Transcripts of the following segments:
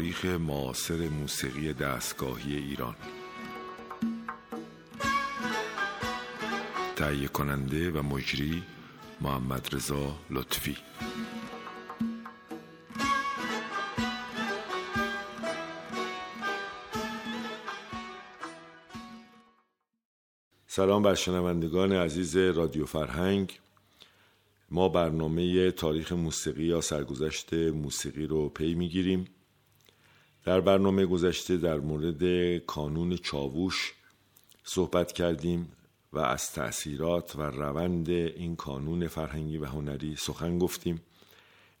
تاریخ معاصر موسیقی دستگاهی ایران. تهیه کننده و مجری محمد رضا لطفی. سلام بر شنوندگان عزیز رادیو فرهنگ. ما برنامه تاریخ موسیقی یا سرگذشت موسیقی رو پی می‌گیریم. در برنامه گذشته در مورد کانون چاووش صحبت کردیم و از تأثیرات و روند این کانون فرهنگی و هنری سخن گفتیم.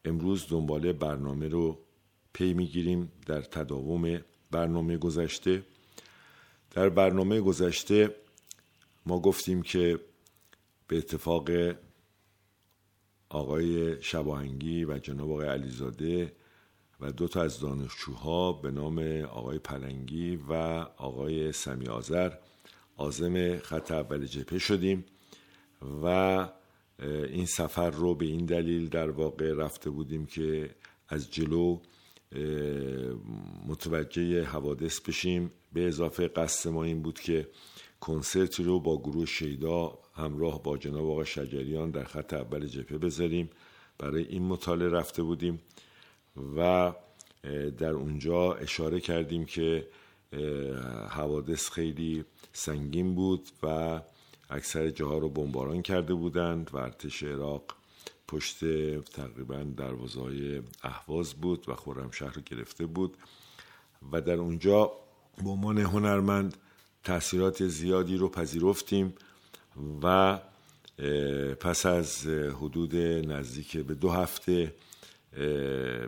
امروز دنباله برنامه رو پی می‌گیریم در تداوم برنامه گذشته. در برنامه گذشته ما گفتیم که به اتفاق آقای شباهنگی و جناب آقای علیزاده و دو تا از دانشجوها به نام آقای پلنگی و آقای سمی آذر آزم خط اول جپه شدیم و این سفر رو به این دلیل در واقع رفته بودیم که از جلو متوجه حوادث بشیم. به اضافه قصد ما این بود که کنسرتی رو با گروه شیدا همراه با جناب آقای شجریان در خط اول جبهه بذاریم. برای این مطالعه رفته بودیم. و در اونجا اشاره کردیم که حوادث خیلی سنگین بود و اکثر جاها رو بمباران کرده بودند و ارتش عراق پشت تقریبا دروازه اهواز بود و خرمشهر رو گرفته بود و در اونجا به عنوان هنرمند تاثیرات زیادی رو پذیرفتیم و پس از حدود نزدیک به دو هفته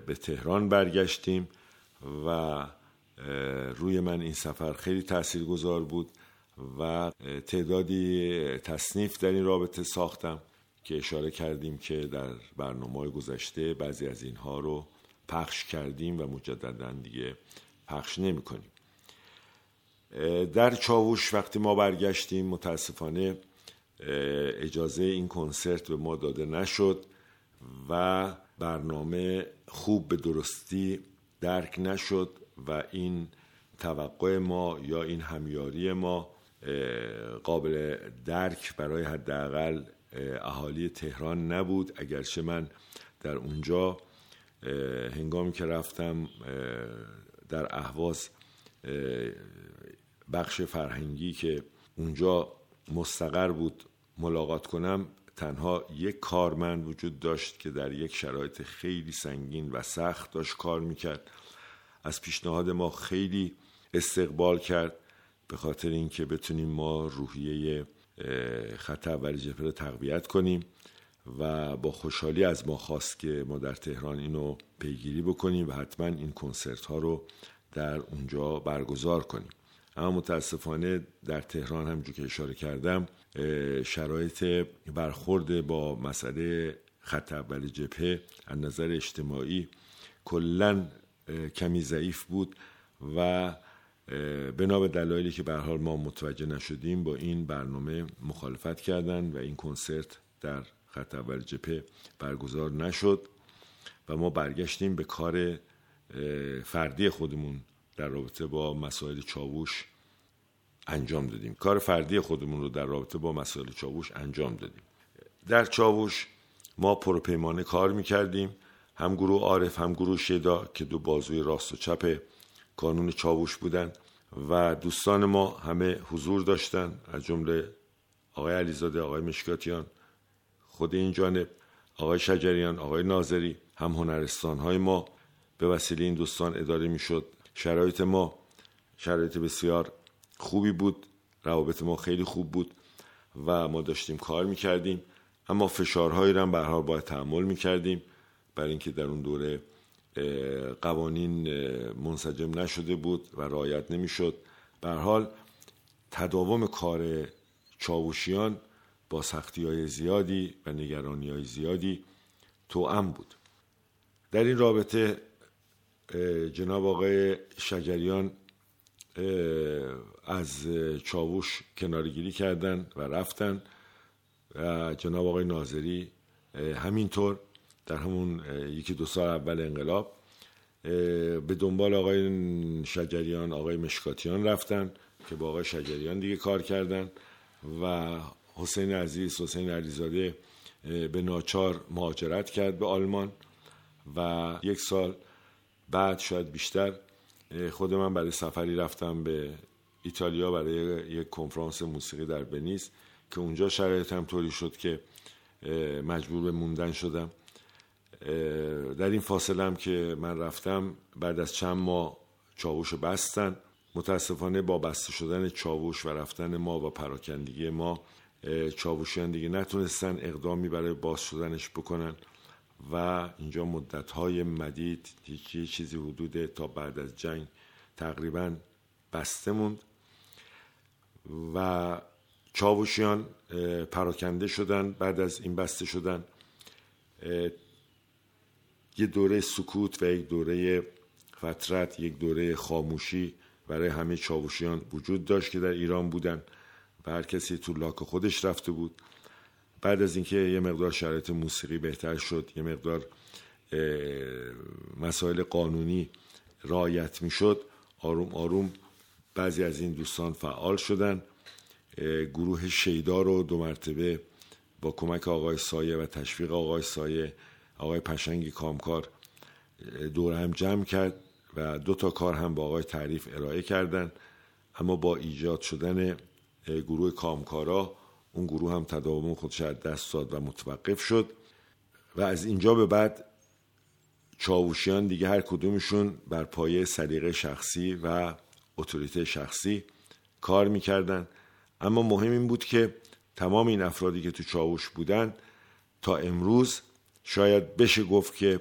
به تهران برگشتیم و روی من این سفر خیلی تأثیر گذار بود و تعدادی تصنیف در این رابطه ساختم که اشاره کردیم که در برنامه گذشته بعضی از اینها رو پخش کردیم و مجددا دیگه پخش نمی کنیم در چاووش وقتی ما برگشتیم متاسفانه اجازه این کنسرت به ما داده نشد و برنامه خوب به درستی درک نشد و این توقع ما یا این همیاری ما قابل درک برای حداقل اهالی تهران نبود. اگرچه من در اونجا هنگامی که رفتم در اهواز بخش فرهنگی که اونجا مستقر بود ملاقات کنم تنها یک کارمند وجود داشت که در یک شرایط خیلی سنگین و سخت داشت کار می‌کرد. از پیشنهاد ما خیلی استقبال کرد به خاطر اینکه بتونیم ما روحیه خط اول جبهه رو تقویت کنیم و با خوشحالی از ما خواست که ما در تهران اینو پیگیری بکنیم و حتما این کنسرت ها رو در اونجا برگزار کنیم. اما متاسفانه در تهران هم که اشاره کردم شرایط برخورد با مسئله خط اول جبهه از نظر اجتماعی کلا کمی ضعیف بود و بنا به دلایلی که به حال ما متوجه نشدیم با این برنامه مخالفت کردند و این کنسرت در خط اول جبهه برگزار نشد و ما برگشتیم به کار فردی خودمون در رابطه با مسائل چاووش انجام دادیم. کار فردی خودمون رو در رابطه با مسائل چاووش انجام دادیم. در چاووش ما پروپیمانه کار می‌کردیم. هم گروه عارف هم گروه شیدا که دو بازوی راست و چپ کانون چاووش بودن و دوستان ما همه حضور داشتن. از جمله آقای علیزاده آقای مشکاتیان خود این جانب آقای شجریان آقای ناظری هم هنرستان های ما. به وسیله این دوستان اداره می‌شد. شرایط ما شرایط بسیار خوبی بود روابط ما خیلی خوب بود و ما داشتیم کار می‌کردیم. اما فشارهایی هم به باید تحمل می‌کردیم برای اینکه در اون دوره قوانین منسجم نشده بود و رعایت نمی‌شد. به حال تداوم کار چاوشیان با سختی های زیادی و نگرانی های زیادی توأم بود. در این رابطه جناب آقای شجریان از چاووش کنارگیری کردن و رفتن. و جناب آقای ناظری همینطور در همون یکی دو سال اول انقلاب به دنبال آقای شجریان آقای مشکاتیان رفتن که با آقای شجریان دیگه کار کردن. و حسین عزیز حسین علیزاده به ناچار مهاجرت کرد به آلمان. و یک سال بعد شاید بیشتر خود من برای سفری رفتم به ایتالیا برای یک کنفرانس موسیقی در بنیز که اونجا شرایطم طوری شد که مجبور به موندن شدم. در این فاصله هم که من رفتم بعد از چند ماه چاوش بستن. متاسفانه با بسته شدن چاوش و رفتن ما و پراکندگی ما چاوشیان دیگه نتونستن اقدامی برای باز شدنش بکنن. و اینجا مدت های مدید یکی چیزی حدود تا بعد از جنگ تقریبا بسته موند و چاوشیان پراکنده شدن بعد از این بسته شدن یه دوره سکوت و یک دوره فترت یک دوره خاموشی برای همه چاوشیان وجود داشت که در ایران بودن و هر کسی تو لاک خودش رفته بود. بعد از اینکه یه مقدار شرایط موسیقی بهتر شد یه مقدار مسائل قانونی رایت می‌شد آروم آروم بعضی از این دوستان فعال شدن. گروه شیدا رو دو مرتبه با کمک آقای سایه و تشویق آقای سایه آقای پشنگی کامکار دور هم جمع کرد و دو تا کار هم با آقای تعریف ارائه کردن. اما با ایجاد شدن گروه کامکارا اون گروه هم تداوم خودش از دست داد و متوقف شد و از اینجا به بعد چاوشیان دیگه هر کدومشون بر پایه سلیقه شخصی و اتوریته شخصی کار می‌کردن. اما مهم این بود که تمام این افرادی که تو چاوش بودن تا امروز شاید بشه گفت که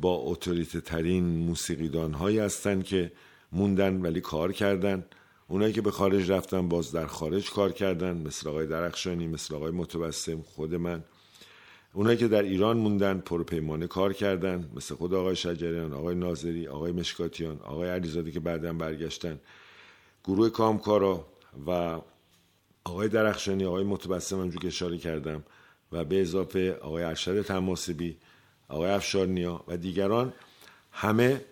با اتوریته ترین موسیقیدان هایی هستن که موندن ولی کار کردن. اونایی که به خارج رفتن باز در خارج کار کردن مثل آقای درخشانی مثل آقای متبسم خود من. اونایی که در ایران موندن پروپیمانه کار کردن مثل خود آقای شجریان آقای ناظری آقای مشکاتیان آقای علیزاده که بعدا برگشتن. گروه کامکارا و آقای درخشانی آقای متبسم همجور که اشاره کردم. و به اضافه آقای ارشد تماسبی آقای افشارنیا و دیگران. همه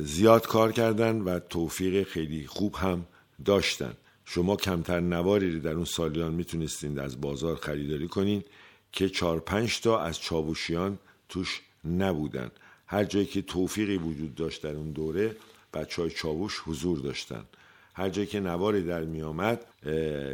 زیاد کار کردن و توفیق خیلی خوب هم داشتن. شما کمتر نواری در اون سالیان می‌تونستین از بازار خریداری کنین که چهار پنج تا از چاوشیان توش نبودن. هر جایی که توفیقی وجود داشت در اون دوره بچه های چاوش حضور داشتن. هر جایی که نواری در می آمد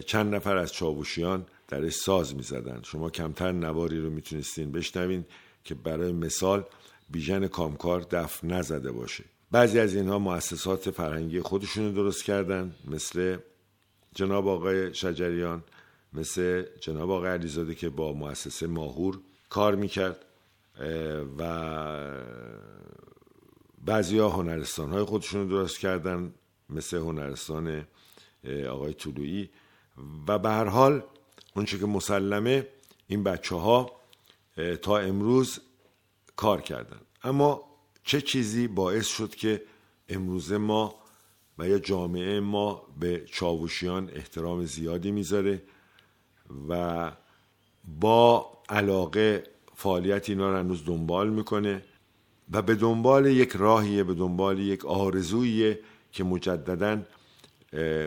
چند نفر از چاوشیان درش ساز می زدن. شما کمتر نواری رو می‌تونستین بشنوین که برای مثال بیژن کامکار دف نزده باشه. بعضی از اینها مؤسسات فرهنگی خودشون درست کردن مثل جناب آقای شجریان مثل جناب آقای علیزاده که با مؤسسه ماهور کار می‌کرد و بعضی ها هنرستان های خودشون درست کردن مثل هنرستان آقای طلویی و به هر حال اونچه که مسلمه این بچه ها تا امروز کار کردن. اما چه چیزی باعث شد که امروزه ما و یا جامعه ما به چاوشیان احترام زیادی می‌ذاره و با علاقه فعالیت اینا رو هنوز دنبال می‌کنه و به دنبال یک راهیه به دنبال یک آرزویه که مجددا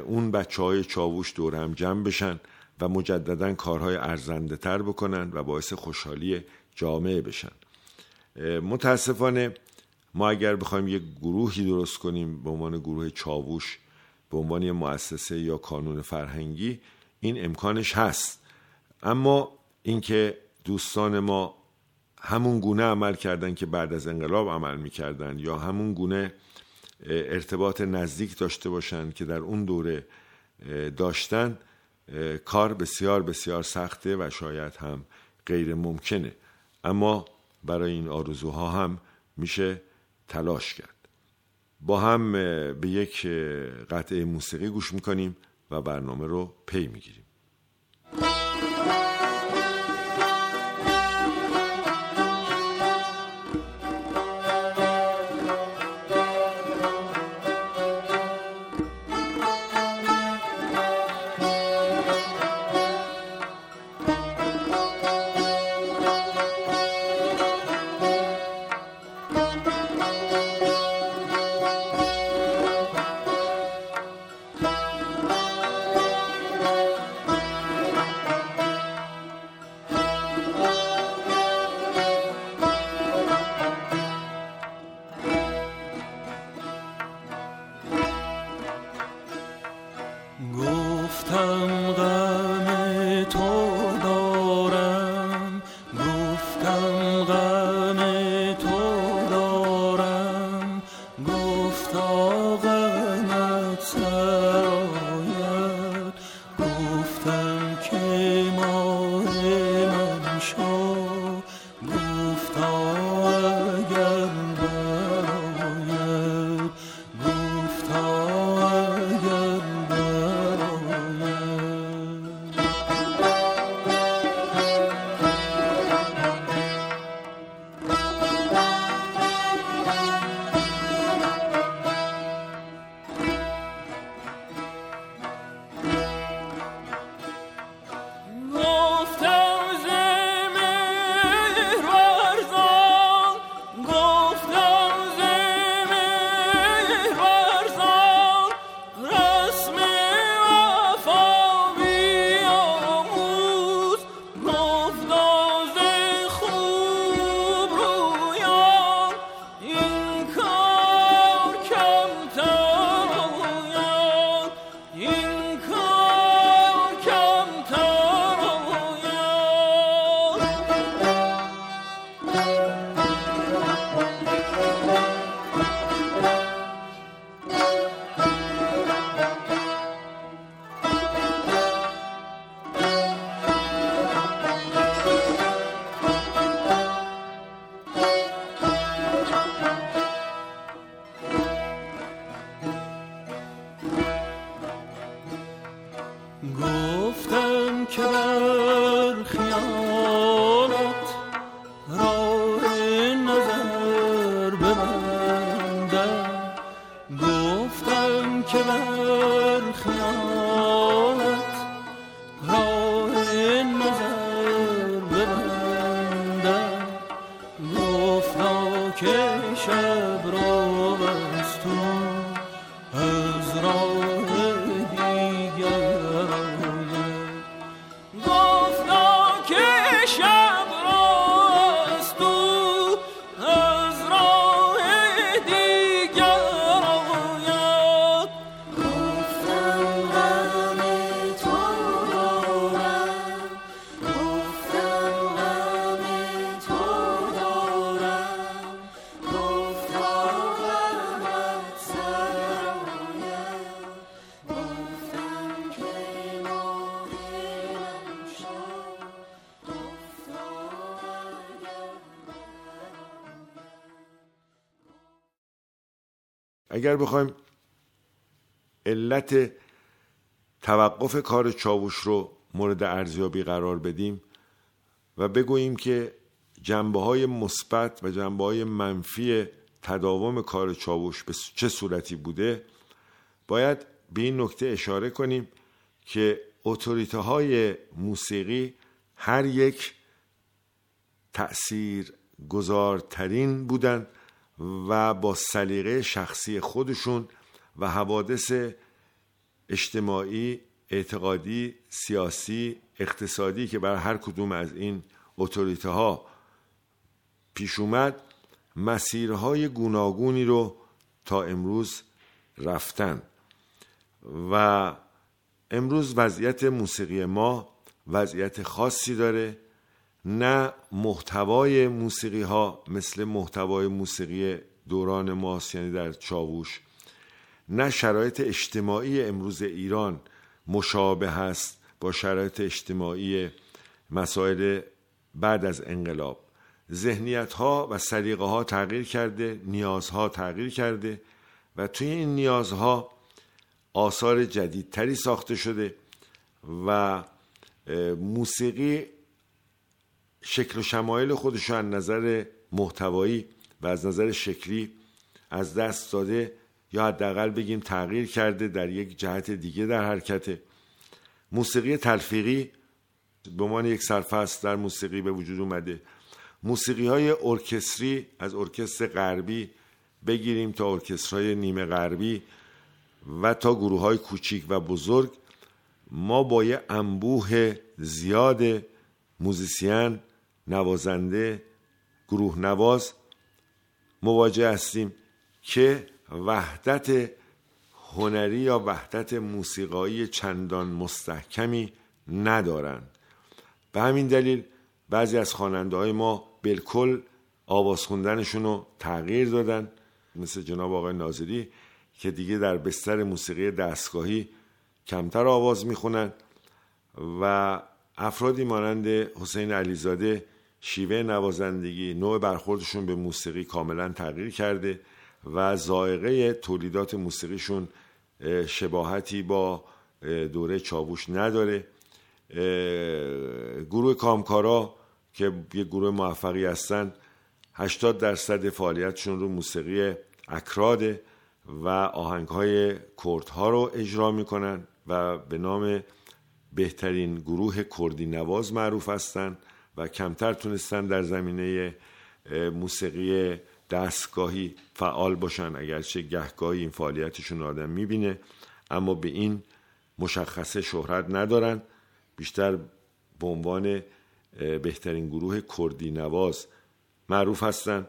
اون بچه های چاوش دور هم جمع بشن و مجددا کارهای ارزنده تر بکنن و باعث خوشحالی جامعه بشن. متاسفانه ما اگر بخوایم یک گروهی درست کنیم به عنوان گروه چاووش به عنوان مؤسسه یا کانون فرهنگی این امکانش هست. اما اینکه دوستان ما همون گونه عمل کردن که بعد از انقلاب عمل می‌کردن یا همون گونه ارتباط نزدیک داشته باشن که در اون دوره داشتن کار بسیار بسیار سخته و شاید هم غیر ممکنه. اما برای این آرزوها هم میشه تلاش کرد. با هم به یک قطعه موسیقی گوش می‌کنیم و برنامه رو پی می‌گیریم. اگر بخوایم علت توقف کار چاوش رو مورد ارزیابی قرار بدیم و بگوییم که جنبه های مثبت و جنبه های منفی تداوم کار چاوش به چه صورتی بوده باید به این نکته اشاره کنیم که اتوریته های موسیقی هر یک تأثیر گذارترین بودند. و با سلیقه شخصی خودشون و حوادث اجتماعی اعتقادی سیاسی اقتصادی که بر هر کدوم از این اتوریته ها پیش اومد مسیرهای گوناگونی رو تا امروز رفتن. و امروز وضعیت موسیقی ما وضعیت خاصی داره. نه محتوای موسیقی ها مثل محتوای موسیقی دوران ماست یعنی در چاووش نه شرایط اجتماعی امروز ایران مشابه هست با شرایط اجتماعی مسائل بعد از انقلاب. ذهنیت ها و سلیقه ها تغییر کرده نیازها تغییر کرده و توی این نیازها آثار جدیدتری ساخته شده و موسیقی شکل و شمایل خودش از نظر محتوایی و از نظر شکلی از دست داده یا حداقل بگیم تغییر کرده در یک جهت دیگه در حرکته. موسیقی تلفیقی به عنوان یک سرفست در موسیقی به وجود اومده. موسیقی های ارکستری از ارکستر غربی بگیریم تا ارکسترهای نیمه غربی و تا گروه های کوچیک و بزرگ. ما با یه انبوه زیاد موزیسین نوازنده گروه نواز مواجه هستیم که وحدت هنری یا وحدت موسیقایی چندان مستحکمی ندارند. به همین دلیل بعضی از خواننده های ما بالکل آواز خوندنشون رو تغییر دادن. مثل جناب آقای ناظری که دیگه در بستر موسیقی دستگاهی کمتر آواز می‌خونن و افرادی مانند حسین علیزاده شیوه نوازندگی نوع برخوردشون به موسیقی کاملا تغییر کرده و زائقه تولیدات موسیقیشون شباهتی با دوره چاووش نداره. گروه کامکارا که یه گروه موفقی هستن 80 درصد فعالیتشون رو موسیقی اکراده و آهنگ های ها رو اجرا می‌کنن و به نام بهترین گروه کردی نواز معروف هستند و کمتر تونستن در زمینه موسیقی دستگاهی فعال باشن اگرچه گهگاهی این فعالیتشون آدم می‌بینه. اما به این مشخصه شهرت ندارن. بیشتر به عنوان بهترین گروه کردی نواز معروف هستند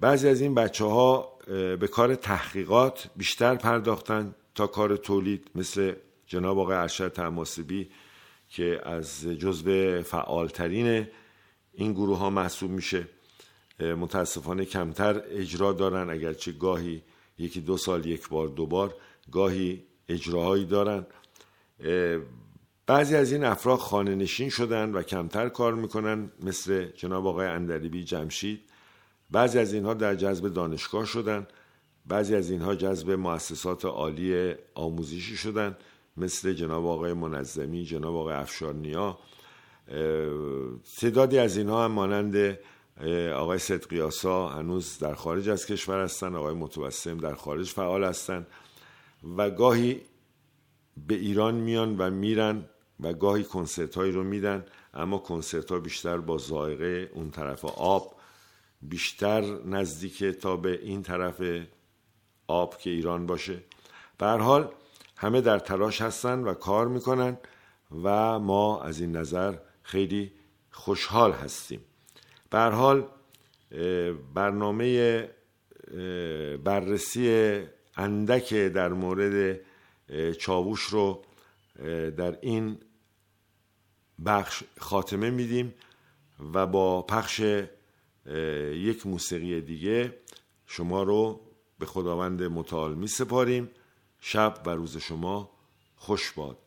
بعضی از این بچه ها به کار تحقیقات بیشتر پرداختن تا کار تولید مثل جناب آقای ارشد تماسبی که از جزو فعالترین این گروه ها محسوب میشه متاسفانه کمتر اجرا دارن. اگرچه گاهی یکی دو سال یک بار دو بار گاهی اجراهایی دارن. بعضی از این افراد خانه نشین شدن و کمتر کار می‌کنن مثل جناب آقای اندریبی جمشید. بعضی از اینها در جذب دانشگاه شدن بعضی از اینها جذب مؤسسات عالی آموزشی شدن. مثل جناب آقای منظمی جناب آقای افشارنیا تعدادی از اینها هم مانند آقای صدقیاسا هنوز در خارج از کشور هستند آقای متوسم در خارج فعال هستند و گاهی به ایران میان و میرن و گاهی کنسرت هایی رو میدن اما کنسرت ها بیشتر با زائقه اون طرف آب بیشتر نزدیک تا به این طرف آب که ایران باشه. به حال همه در تلاش هستن و کار می‌کنن و ما از این نظر خیلی خوشحال هستیم. به حال برنامه بررسی اندک در مورد چاووش رو در این بخش خاتمه میدیم و با پخش یک موسیقی دیگه شما رو به خداوند متعال می سپاریم شب و روز شما خوش باد.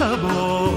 گریه می جوشد شب